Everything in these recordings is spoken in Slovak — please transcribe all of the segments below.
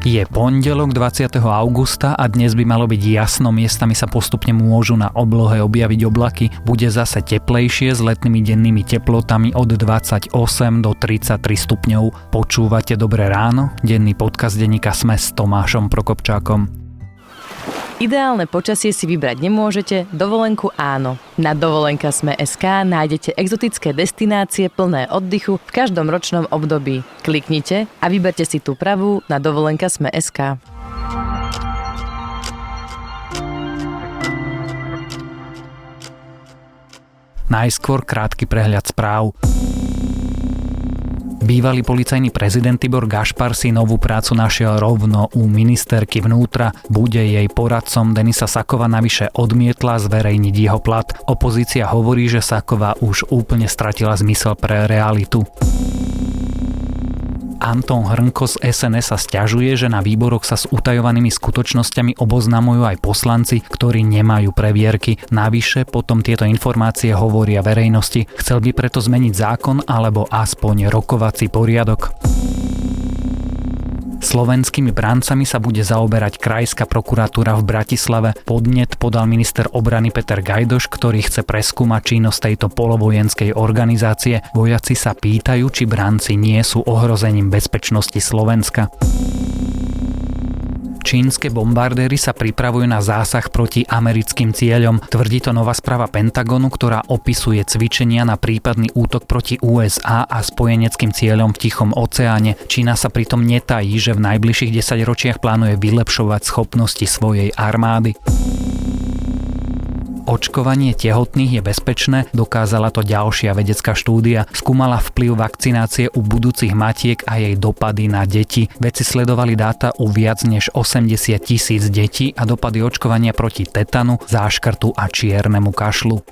Je pondelok 20. augusta a dnes by malo byť jasno, miestami sa postupne môžu na oblohe objaviť oblaky. Bude zase teplejšie s letnými dennými teplotami od 28 do 33 stupňov. Počúvate Dobré ráno? Denný podcast denníka Sme s Tomášom Prokopčákom. Ideálne počasie si vybrať nemôžete, dovolenku áno. Na dovolenka sme SK nájdete exotické destinácie plné oddychu v každom ročnom období. Kliknite a vyberte si tú pravú na dovolenka sme SK. Najskôr krátky prehľad správ. Bývalý policajný prezident Tibor Gašpar si novú prácu našiel rovno u ministerky vnútra. Bude jej poradcom Denisa Sakova navyše odmietla zverejniť jeho plat. Opozícia hovorí, že Sakova už úplne stratila zmysel pre realitu. Anton Hrnko z SNS sa stiažuje, že na výboroch sa s utajovanými skutočnosťami oboznamujú aj poslanci, ktorí nemajú previerky. Navyše potom tieto informácie hovoria verejnosti. Chcel by preto zmeniť zákon alebo aspoň rokovací poriadok. Slovenskými brancami sa bude zaoberať Krajská prokuratúra v Bratislave. Podnet podal minister obrany Peter Gajdoš, ktorý chce preskúmať činnosť tejto polovojenskej organizácie. Vojaci sa pýtajú, či branci nie sú ohrozením bezpečnosti Slovenska. Čínske bombardéry sa pripravujú na zásah proti americkým cieľom. Tvrdí to nová správa Pentagonu, ktorá opisuje cvičenia na prípadný útok proti USA a spojeneckým cieľom v Tichom oceáne. Čína sa pritom netají, že v najbližších 10 ročiach plánuje vylepšovať schopnosti svojej armády. Očkovanie tehotných je bezpečné, dokázala to ďalšia vedecká štúdia. Skúmala vplyv vakcinácie u budúcich matiek a jej dopady na deti. Vedci sledovali dáta u viac než 80 tisíc detí a dopady očkovania proti tetanu, záškrtu a čiernemu kašlu.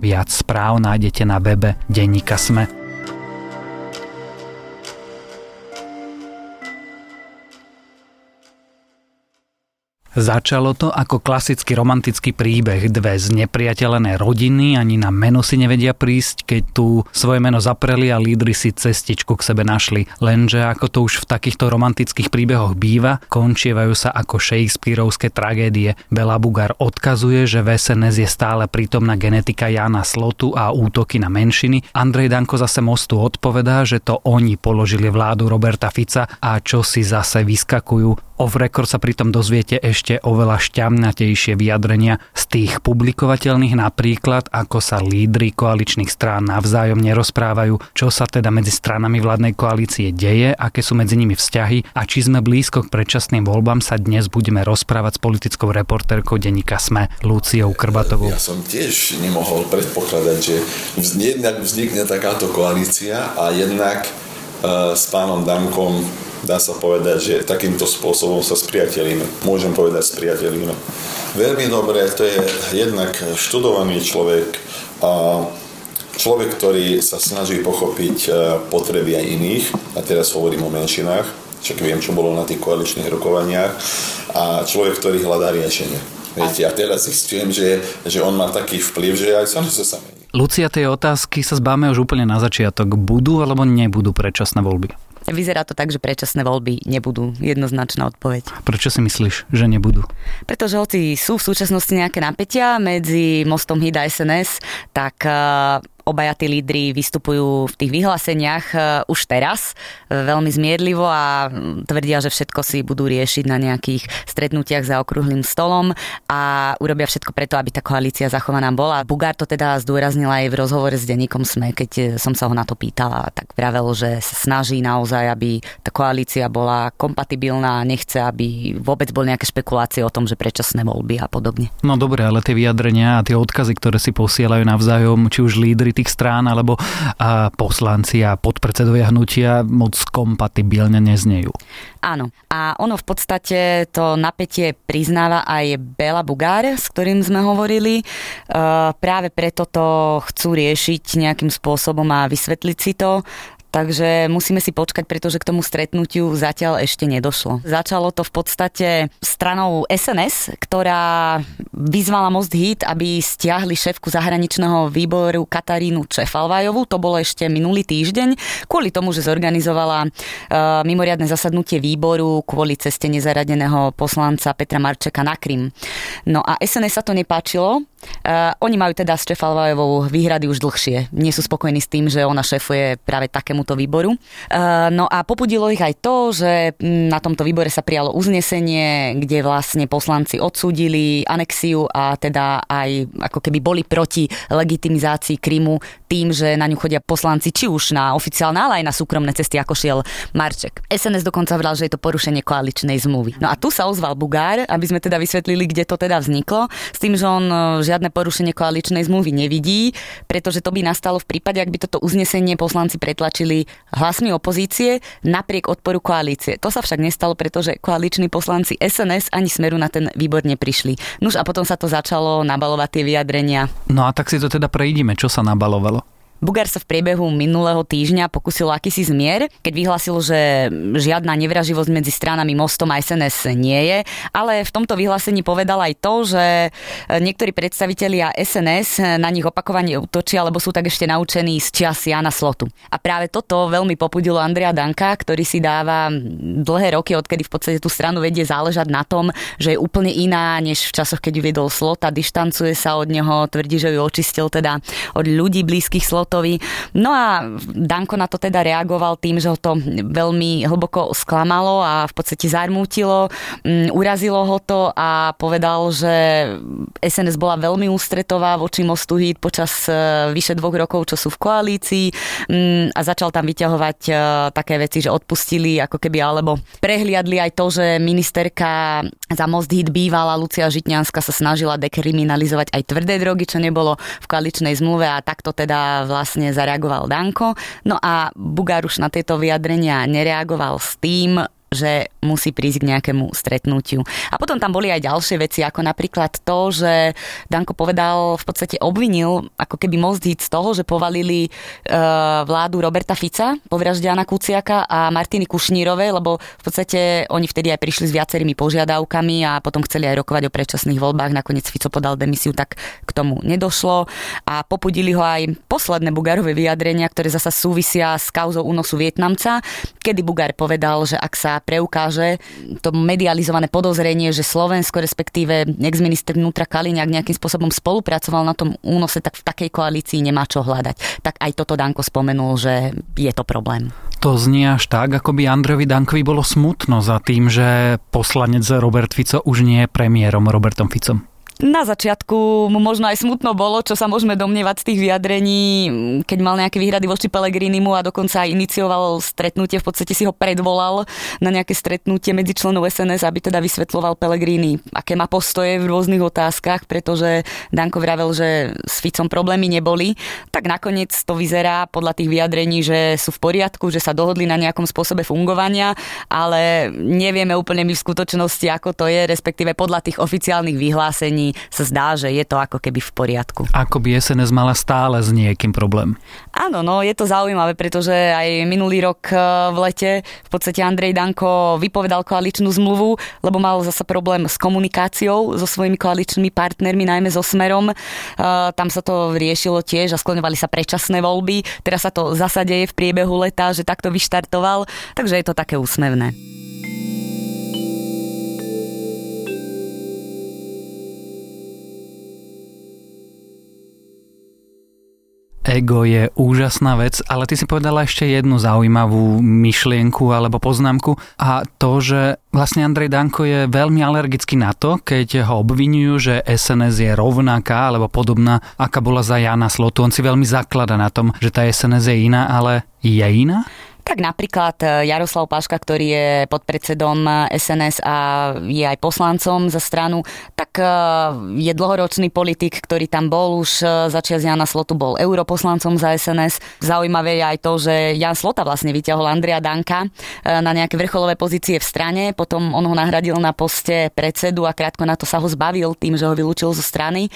Viac správ nájdete na webe Denníka Sme. Začalo to ako klasický romantický príbeh. Dve znepriateľené rodiny ani na meno si nevedia prísť, keď tu svoje meno zapreli a lídry si cestičku k sebe našli. Lenže ako to už v takýchto romantických príbehoch býva, končievajú sa ako Shakespeareovské tragédie. Bela Bugar odkazuje, že v SNS je stále prítomná genetika Jana Slotu a útoky na menšiny. Andrej Danko zase Mostu odpovedá, že to oni položili vládu Roberta Fica a čo si zase vyskakujú. Off record sa pritom dozviete ešte oveľa šťamnatejšie vyjadrenia z tých publikovateľných napríklad, ako sa lídry koaličných strán navzájom nerozprávajú, čo sa teda medzi stranami vládnej koalície deje, aké sú medzi nimi vzťahy a či sme blízko k predčasným voľbám sa dnes budeme rozprávať s politickou reportérkou denníka SME Luciou Krbatovou. Ja som tiež nemohol predpokladať, že jednak vznikne takáto koalícia a jednak uh, s pánom Dankom dá sa povedať, že takýmto spôsobom sa spriateľíme. Môžem povedať spriateľíme. Veľmi dobre, to je jednak študovaný človek a človek, ktorý sa snaží pochopiť e, potreby aj iných, a teraz hovorím o menšinách, však viem, čo bolo na tých koaličných rokovaniach, a človek, ktorý hľadá riešenie. Viete, a teraz zistujem, že, že on má taký vplyv, že aj sa sa mení. Lucia, tej otázky sa zbáme už úplne na začiatok. Budú alebo nebudú predčasné voľby? Vyzerá to tak, že predčasné voľby nebudú. Jednoznačná odpoveď. Prečo si myslíš, že nebudú? Pretože hoci sú v súčasnosti nejaké napätia medzi mostom Hida SNS, tak obaja tí lídry vystupujú v tých vyhláseniach e, už teraz e, veľmi zmierlivo a tvrdia, že všetko si budú riešiť na nejakých stretnutiach za okrúhlym stolom a urobia všetko preto, aby tá koalícia zachovaná bola. Bugár to teda zdôraznil aj v rozhovore s denníkom SME, keď e, som sa ho na to pýtala, tak vravel, že sa snaží naozaj, aby tá koalícia bola kompatibilná a nechce, aby vôbec boli nejaké špekulácie o tom, že predčasné voľby a podobne. No dobre, ale tie vyjadrenia a tie odkazy, ktoré si posielajú navzájom, či už lídry tých strán alebo poslanci a podpredsedovia hnutia moc kompatibilne neznejú. Áno. A ono v podstate to napätie priznáva aj Bela Bugár, s ktorým sme hovorili. Práve preto to chcú riešiť nejakým spôsobom a vysvetliť si to takže musíme si počkať, pretože k tomu stretnutiu zatiaľ ešte nedošlo. Začalo to v podstate stranou SNS, ktorá vyzvala Most Hit, aby stiahli šéfku zahraničného výboru Katarínu Čefalvajovú. To bolo ešte minulý týždeň, kvôli tomu, že zorganizovala uh, mimoriadne zasadnutie výboru kvôli ceste nezaradeného poslanca Petra Marčeka na Krym. No a SNS sa to nepáčilo, Uh, oni majú teda s Čefalvajovou výhrady už dlhšie. Nie sú spokojní s tým, že ona šéfuje práve takémuto výboru. Uh, no a popudilo ich aj to, že na tomto výbore sa prijalo uznesenie, kde vlastne poslanci odsúdili anexiu a teda aj ako keby boli proti legitimizácii Krymu tým, že na ňu chodia poslanci či už na oficiálne, ale aj na súkromné cesty, ako šiel Marček. SNS dokonca vral, že je to porušenie koaličnej zmluvy. No a tu sa ozval Bugár, aby sme teda vysvetlili, kde to teda vzniklo, s tým, že on žiadne porušenie koaličnej zmluvy nevidí, pretože to by nastalo v prípade, ak by toto uznesenie poslanci pretlačili hlasmi opozície napriek odporu koalície. To sa však nestalo, pretože koaliční poslanci SNS ani Smeru na ten výbor neprišli. Nuž a potom sa to začalo nabalovať tie vyjadrenia. No a tak si to teda prejdime, čo sa nabalovalo. Bugár sa v priebehu minulého týždňa pokusil akýsi zmier, keď vyhlásil, že žiadna nevraživosť medzi stranami Mostom a SNS nie je, ale v tomto vyhlásení povedal aj to, že niektorí predstavitelia SNS na nich opakovane útočia, lebo sú tak ešte naučení z čias Jana Slotu. A práve toto veľmi popudilo Andrea Danka, ktorý si dáva dlhé roky, odkedy v podstate tú stranu vedie záležať na tom, že je úplne iná, než v časoch, keď ju viedol Slota, dištancuje sa od neho, tvrdí, že ju očistil teda od ľudí blízkych Slot Šoltovi. No a Danko na to teda reagoval tým, že ho to veľmi hlboko sklamalo a v podstate zarmútilo, mm, urazilo ho to a povedal, že SNS bola veľmi ústretová voči Mostu Hit počas e, vyše dvoch rokov, čo sú v koalícii mm, a začal tam vyťahovať e, také veci, že odpustili ako keby alebo prehliadli aj to, že ministerka za Most Hit bývala Lucia Žitňanská sa snažila dekriminalizovať aj tvrdé drogy, čo nebolo v koaličnej zmluve a takto teda vlastne vlastne zareagoval Danko. No a Bugaruš na tieto vyjadrenia nereagoval s tým, že musí prísť k nejakému stretnutiu. A potom tam boli aj ďalšie veci, ako napríklad to, že Danko povedal, v podstate obvinil ako keby most z toho, že povalili e, vládu Roberta Fica po vražde Jana Kuciaka a Martiny Kušnírovej, lebo v podstate oni vtedy aj prišli s viacerými požiadavkami a potom chceli aj rokovať o predčasných voľbách. Nakoniec Fico podal demisiu, tak k tomu nedošlo. A popudili ho aj posledné Bugarové vyjadrenia, ktoré zasa súvisia s kauzou únosu Vietnamca, kedy Bugár povedal, že ak sa preukáže to medializované podozrenie, že Slovensko, respektíve ex-minister vnútra Kaliňák nejakým spôsobom spolupracoval na tom únose, tak v takej koalícii nemá čo hľadať. Tak aj toto Danko spomenul, že je to problém. To znie až tak, ako by Androvi Dankovi bolo smutno za tým, že poslanec Robert Fico už nie je premiérom Robertom Ficom. Na začiatku mu možno aj smutno bolo, čo sa môžeme domnievať z tých vyjadrení, keď mal nejaké výhrady voči Pelegrinimu a dokonca aj inicioval stretnutie, v podstate si ho predvolal na nejaké stretnutie medzi členov SNS, aby teda vysvetloval Pelegrini, aké má postoje v rôznych otázkach, pretože Danko vravel, že s Ficom problémy neboli. Tak nakoniec to vyzerá podľa tých vyjadrení, že sú v poriadku, že sa dohodli na nejakom spôsobe fungovania, ale nevieme úplne my v skutočnosti, ako to je, respektíve podľa tých oficiálnych vyhlásení sa zdá, že je to ako keby v poriadku. Ako by SNS mala stále s niekým problém. Áno, no je to zaujímavé, pretože aj minulý rok eh, v lete v podstate Andrej Danko vypovedal koaličnú zmluvu, lebo mal zase problém s komunikáciou so svojimi koaličnými partnermi, najmä so Smerom. Eh, tam sa to riešilo tiež a skloňovali sa predčasné voľby. Teraz sa to zasadeje v priebehu leta, že takto vyštartoval, takže je to také úsmevné. Ego je úžasná vec, ale ty si povedala ešte jednu zaujímavú myšlienku alebo poznámku a to, že vlastne Andrej Danko je veľmi alergický na to, keď ho obvinujú, že SNS je rovnaká alebo podobná, aká bola za Jana Slotu. On si veľmi zaklada na tom, že tá SNS je iná, ale je iná? Tak napríklad e, Jaroslav Paška, ktorý je podpredsedom SNS a je aj poslancom za stranu, tak e, je dlhoročný politik, ktorý tam bol už e, začiat Jana Slotu, bol europoslancom za SNS. Zaujímavé je aj to, že Jan Slota vlastne vyťahol Andrea Danka na nejaké vrcholové pozície v strane, potom on ho nahradil na poste predsedu a krátko na to sa ho zbavil tým, že ho vylúčil zo strany.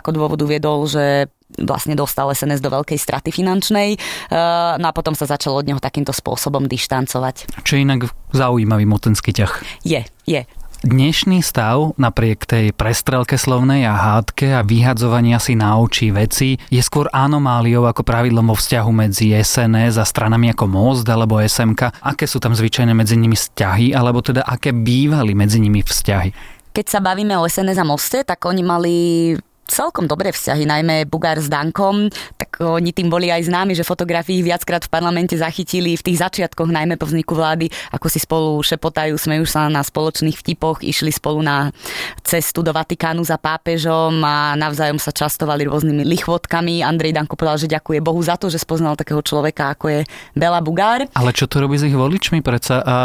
Ako dôvodu viedol, že vlastne dostal SNS do veľkej straty finančnej, no a potom sa začal od neho takýmto spôsobom dištancovať. Čo inak zaujímavý mocenský ťah. Je, je. Dnešný stav, napriek tej prestrelke slovnej a hádke a vyhadzovania si na oči veci, je skôr anomáliou ako pravidlom vo vzťahu medzi SNS a stranami ako Most alebo SMK. Aké sú tam zvyčajne medzi nimi vzťahy, alebo teda aké bývali medzi nimi vzťahy? Keď sa bavíme o SNS a Moste, tak oni mali celkom dobré vzťahy, najmä Bugár s Dankom, tak oni tým boli aj známi, že fotografii ich viackrát v parlamente zachytili v tých začiatkoch, najmä po vzniku vlády, ako si spolu šepotajú, smejú sa na spoločných vtipoch, išli spolu na cestu do Vatikánu za pápežom a navzájom sa častovali rôznymi lichvotkami. Andrej Danko povedal, že ďakuje Bohu za to, že spoznal takého človeka, ako je Bela Bugár. Ale čo to robí s ich voličmi? Predsa a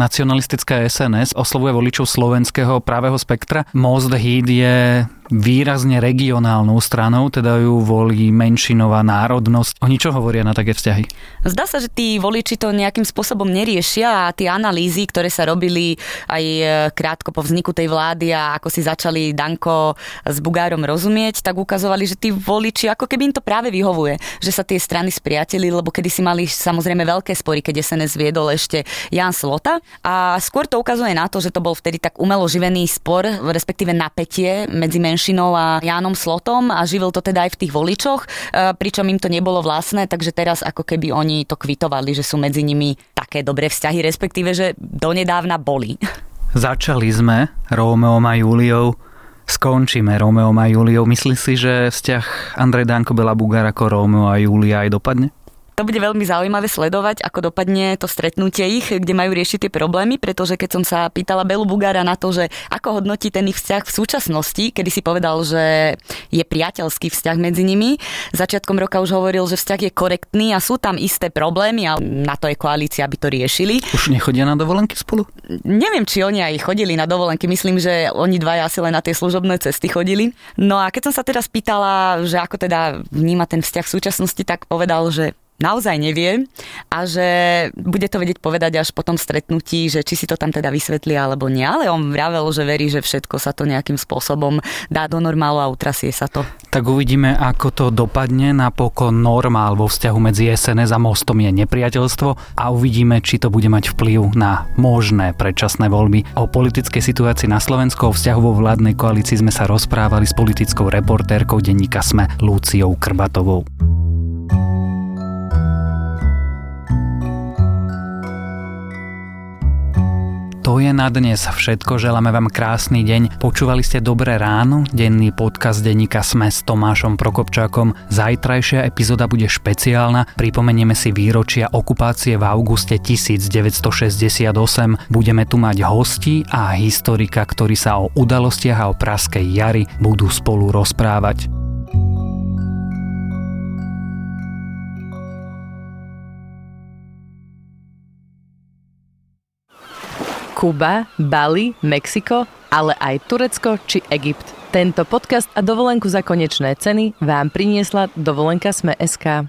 nacionalistická SNS oslovuje voličov slovenského pravého spektra. Most Heat je výrazne regionálnou stranou, teda ju volí menšinová národnosť. Oni čo hovoria na také vzťahy? Zdá sa, že tí voliči to nejakým spôsobom neriešia a tie analýzy, ktoré sa robili aj e, krátko po vzniku tej vlády a ako si začali Danko s Bugárom rozumieť, tak ukazovali, že tí voliči, ako keby im to práve vyhovuje, že sa tie strany spriateli, lebo kedy si mali samozrejme veľké spory, keď SNS viedol ešte Jan Slota. A skôr to ukazuje na to, že to bol vtedy tak umelo živený spor, respektíve napätie medzi menš Menšinou a Jánom Slotom a živil to teda aj v tých voličoch, e, pričom im to nebolo vlastné, takže teraz ako keby oni to kvitovali, že sú medzi nimi také dobré vzťahy, respektíve, že donedávna boli. Začali sme Rómeom a Júliou, skončíme Rómeom a Júliou. Myslíš si, že vzťah Andrej Danko Bela Bugár ako Rómeo a Júlia aj dopadne? To bude veľmi zaujímavé sledovať, ako dopadne to stretnutie ich, kde majú riešiť tie problémy, pretože keď som sa pýtala Belu Bugára na to, že ako hodnotí ten ich vzťah v súčasnosti, kedy si povedal, že je priateľský vzťah medzi nimi, začiatkom roka už hovoril, že vzťah je korektný a sú tam isté problémy a na to je koalícia, aby to riešili. Už nechodia na dovolenky spolu? Neviem, či oni aj chodili na dovolenky, myslím, že oni dvaja asi len na tie služobné cesty chodili. No a keď som sa teraz pýtala, že ako teda vníma ten vzťah v súčasnosti, tak povedal, že naozaj nevie a že bude to vedieť povedať až po tom stretnutí, že či si to tam teda vysvetlí alebo nie. Ale on vravel, že verí, že všetko sa to nejakým spôsobom dá do normálu a utrasie sa to. Tak uvidíme, ako to dopadne. Napokon normál vo vzťahu medzi SNS a Mostom je nepriateľstvo a uvidíme, či to bude mať vplyv na možné predčasné voľby. O politickej situácii na Slovensku, o vzťahu vo vládnej koalícii sme sa rozprávali s politickou reportérkou denníka Sme Lúciou Krbatovou. Je na dnes všetko, želáme vám krásny deň. Počúvali ste Dobré ráno, denný podcast denníka Sme s Tomášom Prokopčákom. Zajtrajšia epizóda bude špeciálna, pripomenieme si výročia okupácie v auguste 1968. Budeme tu mať hosti a historika, ktorí sa o udalostiach a o praskej jari budú spolu rozprávať. Kuba, Bali, Mexiko, ale aj Turecko či Egypt. Tento podcast a dovolenku za konečné ceny vám priniesla dovolenka Sme.sk.